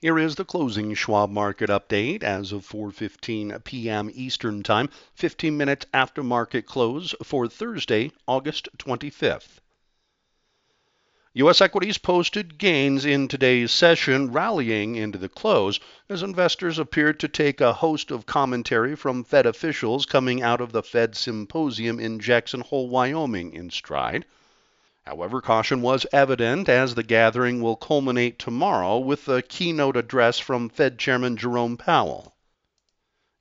Here is the closing Schwab market update as of 4:15 p.m. Eastern Time, 15 minutes after market close for Thursday, August 25th. U.S. equities posted gains in today's session, rallying into the close as investors appeared to take a host of commentary from Fed officials coming out of the Fed symposium in Jackson Hole, Wyoming, in stride. However, caution was evident as the gathering will culminate tomorrow with a keynote address from Fed Chairman Jerome Powell.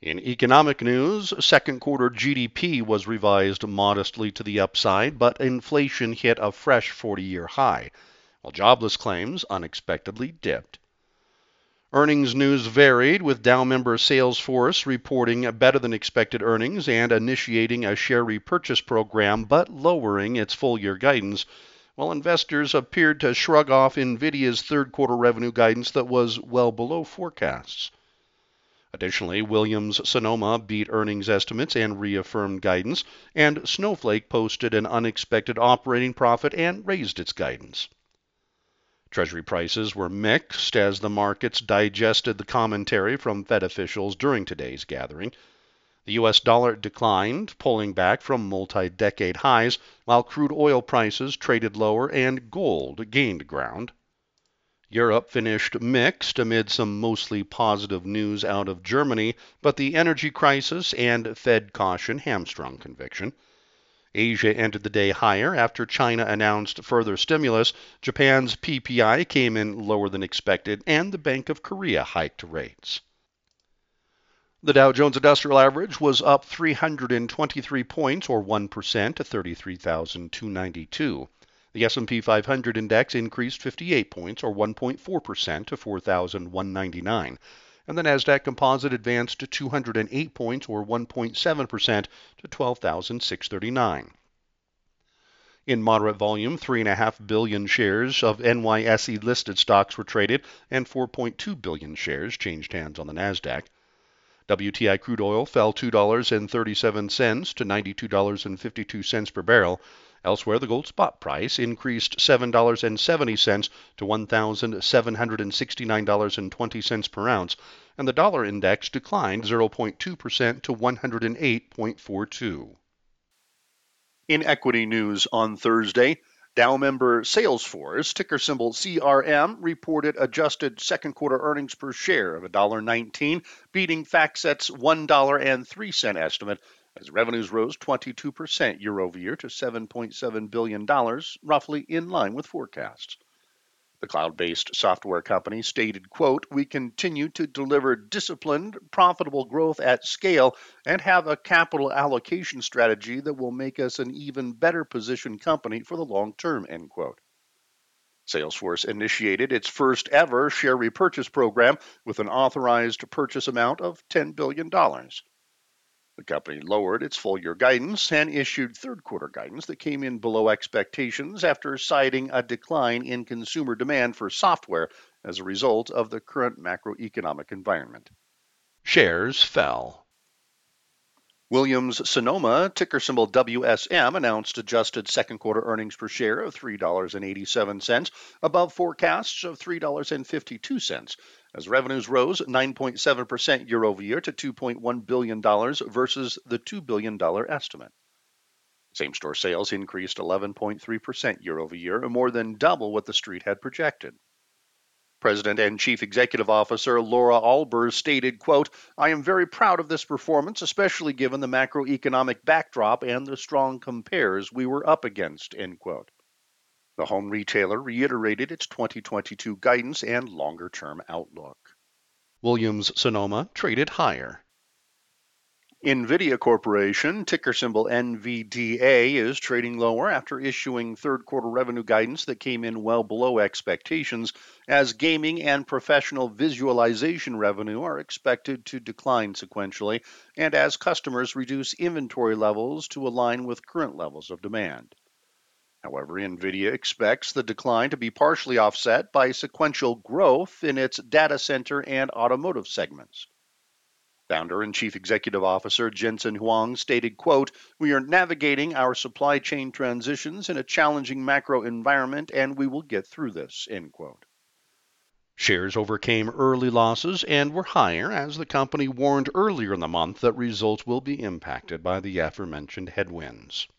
In economic news, second quarter GDP was revised modestly to the upside, but inflation hit a fresh 40 year high, while jobless claims unexpectedly dipped. Earnings news varied, with Dow member Salesforce reporting better than expected earnings and initiating a share repurchase program, but lowering its full year guidance, while investors appeared to shrug off NVIDIA's third quarter revenue guidance that was well below forecasts. Additionally, Williams Sonoma beat earnings estimates and reaffirmed guidance, and Snowflake posted an unexpected operating profit and raised its guidance. Treasury prices were mixed as the markets digested the commentary from Fed officials during today's gathering. The U.S. dollar declined, pulling back from multi decade highs, while crude oil prices traded lower and gold gained ground. Europe finished mixed amid some mostly positive news out of Germany, but the energy crisis and Fed caution hamstrung conviction. Asia ended the day higher after China announced further stimulus. Japan's PPI came in lower than expected, and the Bank of Korea hiked rates. The Dow Jones Industrial Average was up 323 points or 1% to 33,292. The S&P 500 index increased 58 points or 1.4% to 4,199 and the Nasdaq Composite advanced to 208 points or 1.7% to 12,639. In moderate volume, 3.5 billion shares of NYSE listed stocks were traded, and 4.2 billion shares changed hands on the NASDAQ. WTI crude oil fell $2.37 to $92.52 per barrel, Elsewhere, the gold spot price increased $7.70 to $1,769.20 per ounce, and the dollar index declined 0.2% to 108.42. In equity news on Thursday, Dow member Salesforce, ticker symbol CRM, reported adjusted second quarter earnings per share of $1.19, beating FactSet's $1.03 estimate as revenues rose 22% year over year to $7.7 billion, roughly in line with forecasts. The cloud-based software company stated, quote, "We continue to deliver disciplined, profitable growth at scale and have a capital allocation strategy that will make us an even better positioned company for the long term." End quote. Salesforce initiated its first ever share repurchase program with an authorized purchase amount of $10 billion. The company lowered its full year guidance and issued third quarter guidance that came in below expectations after citing a decline in consumer demand for software as a result of the current macroeconomic environment. Shares fell. Williams Sonoma, ticker symbol WSM, announced adjusted second quarter earnings per share of $3.87, above forecasts of $3.52, as revenues rose 9.7% year over year to $2.1 billion versus the $2 billion estimate. Same store sales increased 11.3% year over year, more than double what the street had projected. President and Chief Executive Officer Laura Albers stated, quote, I am very proud of this performance, especially given the macroeconomic backdrop and the strong compares we were up against, end quote. The home retailer reiterated its 2022 guidance and longer term outlook. Williams Sonoma traded higher. NVIDIA Corporation, ticker symbol NVDA, is trading lower after issuing third quarter revenue guidance that came in well below expectations, as gaming and professional visualization revenue are expected to decline sequentially, and as customers reduce inventory levels to align with current levels of demand. However, NVIDIA expects the decline to be partially offset by sequential growth in its data center and automotive segments. Founder and Chief Executive Officer Jensen Huang stated, quote, We are navigating our supply chain transitions in a challenging macro environment and we will get through this, end quote. Shares overcame early losses and were higher as the company warned earlier in the month that results will be impacted by the aforementioned headwinds.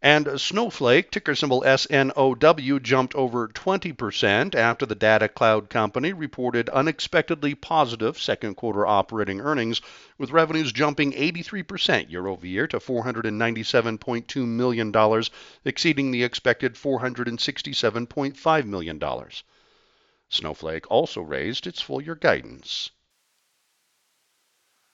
And Snowflake, ticker symbol SNOW, jumped over 20% after the data cloud company reported unexpectedly positive second quarter operating earnings, with revenues jumping 83% year over year to $497.2 million, exceeding the expected $467.5 million. Snowflake also raised its full year guidance.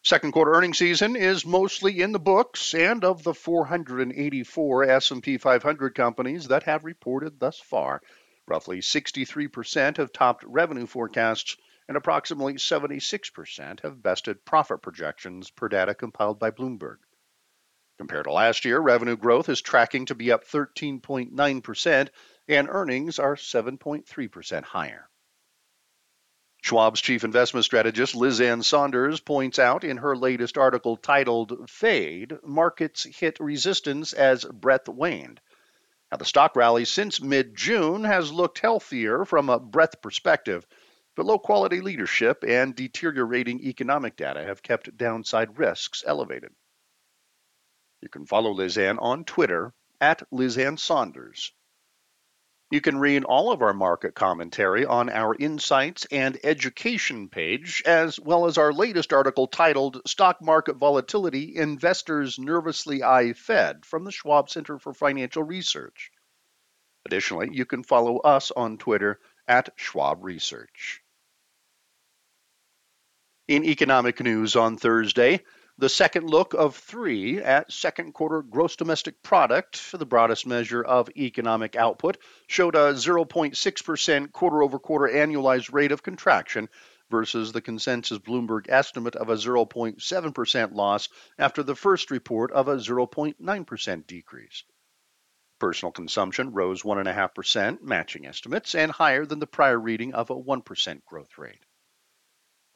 Second quarter earnings season is mostly in the books, and of the 484 S&P 500 companies that have reported thus far, roughly 63% have topped revenue forecasts and approximately 76% have bested profit projections per data compiled by Bloomberg. Compared to last year, revenue growth is tracking to be up 13.9% and earnings are 7.3% higher. Schwab's chief investment strategist Liz Ann Sonders points out in her latest article titled Fade Markets Hit Resistance as Breadth Waned. Now, the stock rally since mid June has looked healthier from a breadth perspective, but low quality leadership and deteriorating economic data have kept downside risks elevated. You can follow Liz Ann on Twitter at Liz Ann Sonders. You can read all of our market commentary on our Insights and Education page, as well as our latest article titled Stock Market Volatility Investors Nervously Eye Fed from the Schwab Center for Financial Research. Additionally, you can follow us on Twitter at Schwab Research. In economic news on Thursday, the second look of three at second quarter gross domestic product, the broadest measure of economic output, showed a 0.6% quarter over quarter annualized rate of contraction versus the consensus Bloomberg estimate of a 0.7% loss after the first report of a 0.9% decrease. Personal consumption rose 1.5%, matching estimates, and higher than the prior reading of a 1% growth rate.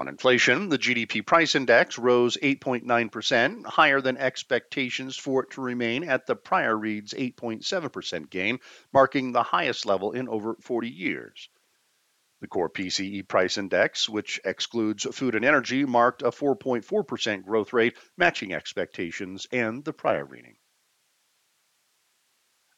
On inflation, the GDP price index rose 8.9%, higher than expectations for it to remain at the prior read's 8.7% gain, marking the highest level in over 40 years. The core PCE price index, which excludes food and energy, marked a 4.4% growth rate, matching expectations and the prior reading.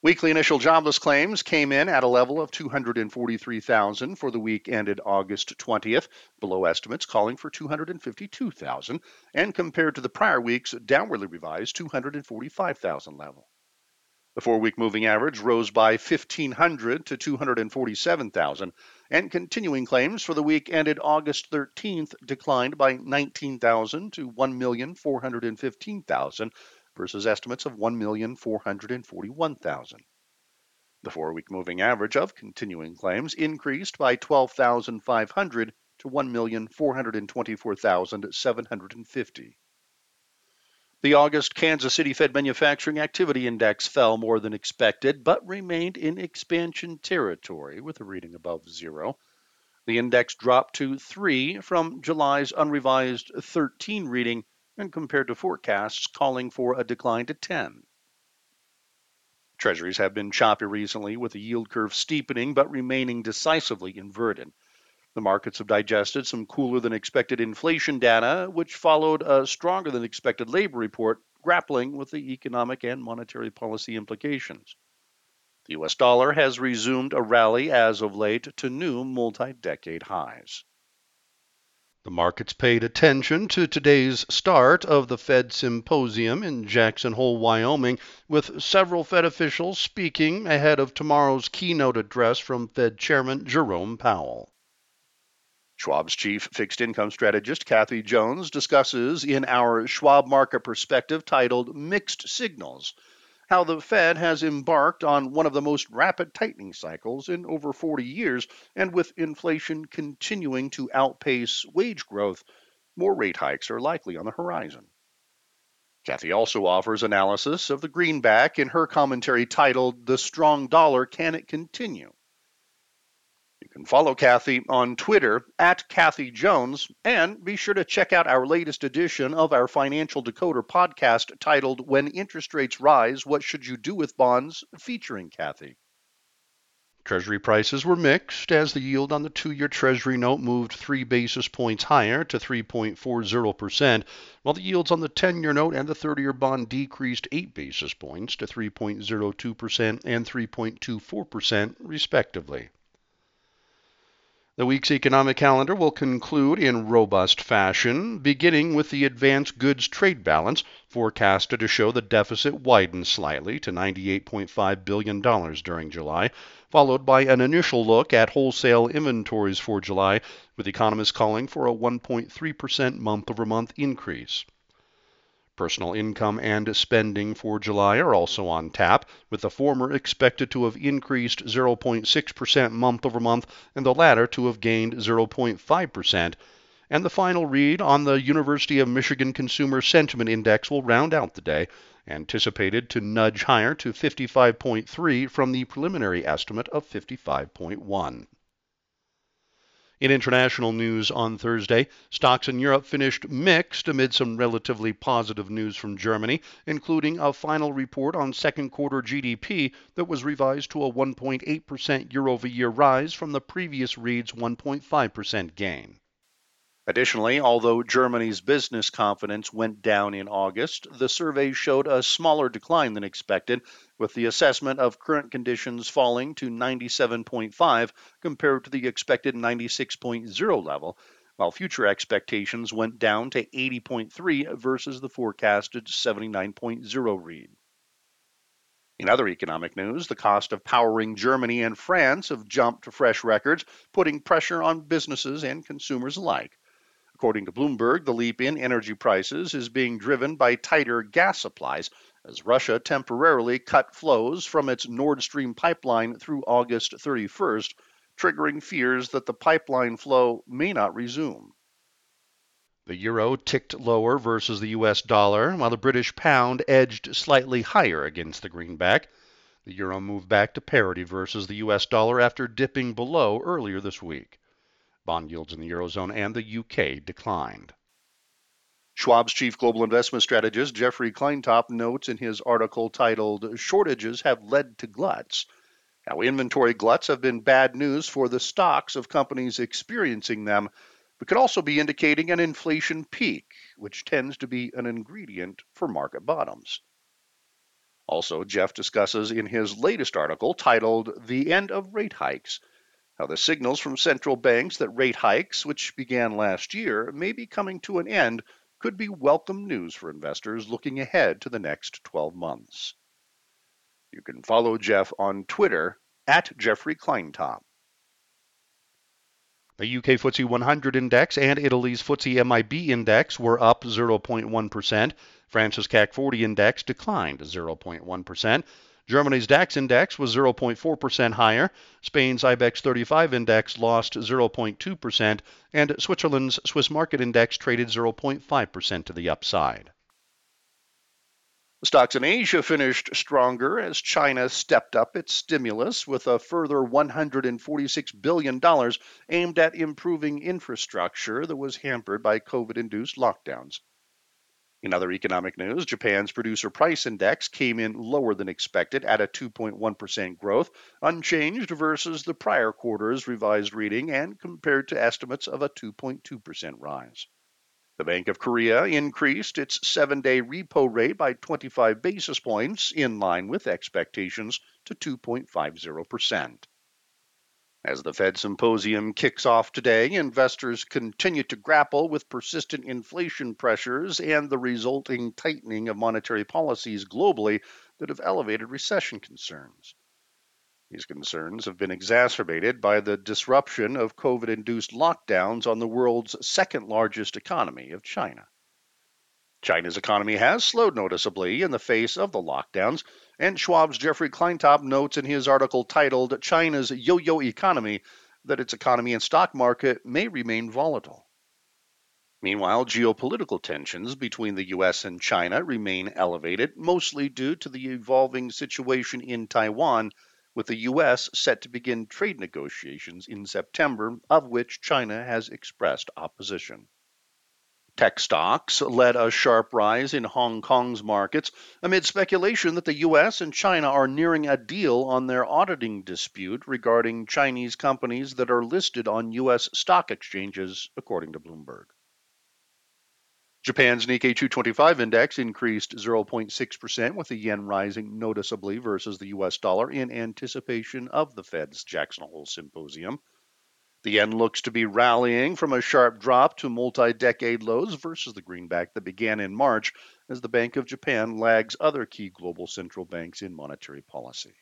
Weekly initial jobless claims came in at a level of 243,000 for the week ended August 20th, below estimates calling for 252,000, and compared to the prior week's downwardly revised 245,000 level. The four week moving average rose by 1,500 to 247,000, and continuing claims for the week ended August 13th declined by 19,000 to 1,415,000 versus estimates of 1,441,000. The four week moving average of continuing claims increased by 12,500 to 1,424,750. The August Kansas City Fed Manufacturing Activity Index fell more than expected, but remained in expansion territory with a reading above zero. The index dropped to 3 from July's unrevised 13 reading and compared to forecasts calling for a decline to 10. Treasuries have been choppy recently with the yield curve steepening but remaining decisively inverted. The markets have digested some cooler than expected inflation data, which followed a stronger than expected labor report grappling with the economic and monetary policy implications. The US dollar has resumed a rally as of late to new multi decade highs. The markets paid attention to today's start of the Fed symposium in Jackson Hole, Wyoming, with several Fed officials speaking ahead of tomorrow's keynote address from Fed Chairman Jerome Powell. Schwab's chief fixed income strategist, Kathy Jones, discusses in our Schwab Market Perspective titled Mixed Signals how the Fed has embarked on one of the most rapid tightening cycles in over 40 years, and with inflation continuing to outpace wage growth, more rate hikes are likely on the horizon. Kathy also offers analysis of the greenback in her commentary titled The Strong Dollar Can It Continue? Can follow Kathy on Twitter at Kathy Jones and be sure to check out our latest edition of our Financial Decoder podcast titled When Interest Rates Rise, What Should You Do with Bonds, featuring Kathy. Treasury prices were mixed as the yield on the two year Treasury note moved three basis points higher to 3.40%, while the yields on the 10 year note and the 30 year bond decreased eight basis points to 3.02% and 3.24%, respectively. The week's economic calendar will conclude in robust fashion, beginning with the advance goods trade balance, forecasted to show the deficit widen slightly to $98.5 billion during July, followed by an initial look at wholesale inventories for July, with economists calling for a 1.3% month over month increase. Personal income and spending for July are also on tap, with the former expected to have increased 0.6% month over month and the latter to have gained 0.5%. And the final read on the University of Michigan Consumer Sentiment Index will round out the day, anticipated to nudge higher to 55.3 from the preliminary estimate of 55.1. In international news on Thursday, stocks in Europe finished mixed amid some relatively positive news from Germany, including a final report on second quarter GDP that was revised to a 1.8% year over year rise from the previous read's 1.5% gain. Additionally, although Germany's business confidence went down in August, the survey showed a smaller decline than expected, with the assessment of current conditions falling to 97.5 compared to the expected 96.0 level, while future expectations went down to 80.3 versus the forecasted 79.0 read. In other economic news, the cost of powering Germany and France have jumped to fresh records, putting pressure on businesses and consumers alike. According to Bloomberg, the leap in energy prices is being driven by tighter gas supplies as Russia temporarily cut flows from its Nord Stream pipeline through August 31st, triggering fears that the pipeline flow may not resume. The euro ticked lower versus the US dollar, while the British pound edged slightly higher against the greenback. The euro moved back to parity versus the US dollar after dipping below earlier this week. Bond yields in the Eurozone and the UK declined. Schwab's chief global investment strategist Jeffrey Kleintop notes in his article titled Shortages Have Led to Gluts Now, inventory gluts have been bad news for the stocks of companies experiencing them, but could also be indicating an inflation peak, which tends to be an ingredient for market bottoms. Also, Jeff discusses in his latest article titled The End of Rate Hikes now, the signals from central banks that rate hikes, which began last year, may be coming to an end, could be welcome news for investors looking ahead to the next 12 months. You can follow Jeff on Twitter at Jeffrey Kleintop. The UK FTSE 100 index and Italy's FTSE MIB index were up 0.1%. France's CAC 40 index declined 0.1%. Germany's DAX index was 0.4% higher. Spain's IBEX 35 index lost 0.2%, and Switzerland's Swiss market index traded 0.5% to the upside. Stocks in Asia finished stronger as China stepped up its stimulus with a further $146 billion aimed at improving infrastructure that was hampered by COVID induced lockdowns. In other economic news, Japan's producer price index came in lower than expected at a 2.1% growth, unchanged versus the prior quarter's revised reading and compared to estimates of a 2.2% rise. The Bank of Korea increased its seven day repo rate by 25 basis points, in line with expectations, to 2.50%. As the Fed symposium kicks off today, investors continue to grapple with persistent inflation pressures and the resulting tightening of monetary policies globally that have elevated recession concerns. These concerns have been exacerbated by the disruption of COVID induced lockdowns on the world's second largest economy of China. China's economy has slowed noticeably in the face of the lockdowns, and Schwab's Jeffrey Kleintop notes in his article titled China's Yo Yo Economy that its economy and stock market may remain volatile. Meanwhile, geopolitical tensions between the U.S. and China remain elevated, mostly due to the evolving situation in Taiwan, with the U.S. set to begin trade negotiations in September, of which China has expressed opposition. Tech stocks led a sharp rise in Hong Kong's markets amid speculation that the U.S. and China are nearing a deal on their auditing dispute regarding Chinese companies that are listed on U.S. stock exchanges, according to Bloomberg. Japan's Nikkei 225 index increased 0.6%, with the yen rising noticeably versus the US dollar in anticipation of the Fed's Jackson Hole Symposium. The yen looks to be rallying from a sharp drop to multi decade lows versus the greenback that began in March as the Bank of Japan lags other key global central banks in monetary policy.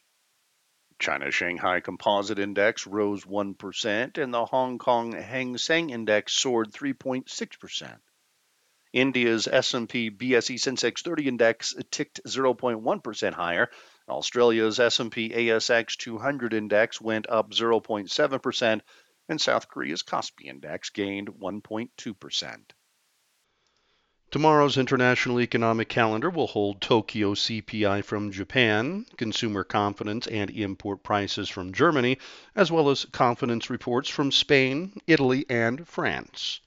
China's Shanghai Composite Index rose 1%, and the Hong Kong Hang Seng Index soared 3.6%. India's S&P BSE Sensex 30 index ticked 0.1% higher. Australia's S&P ASX 200 index went up 0.7% and South Korea's Kospi index gained 1.2%. Tomorrow's international economic calendar will hold Tokyo CPI from Japan, consumer confidence and import prices from Germany, as well as confidence reports from Spain, Italy, and France.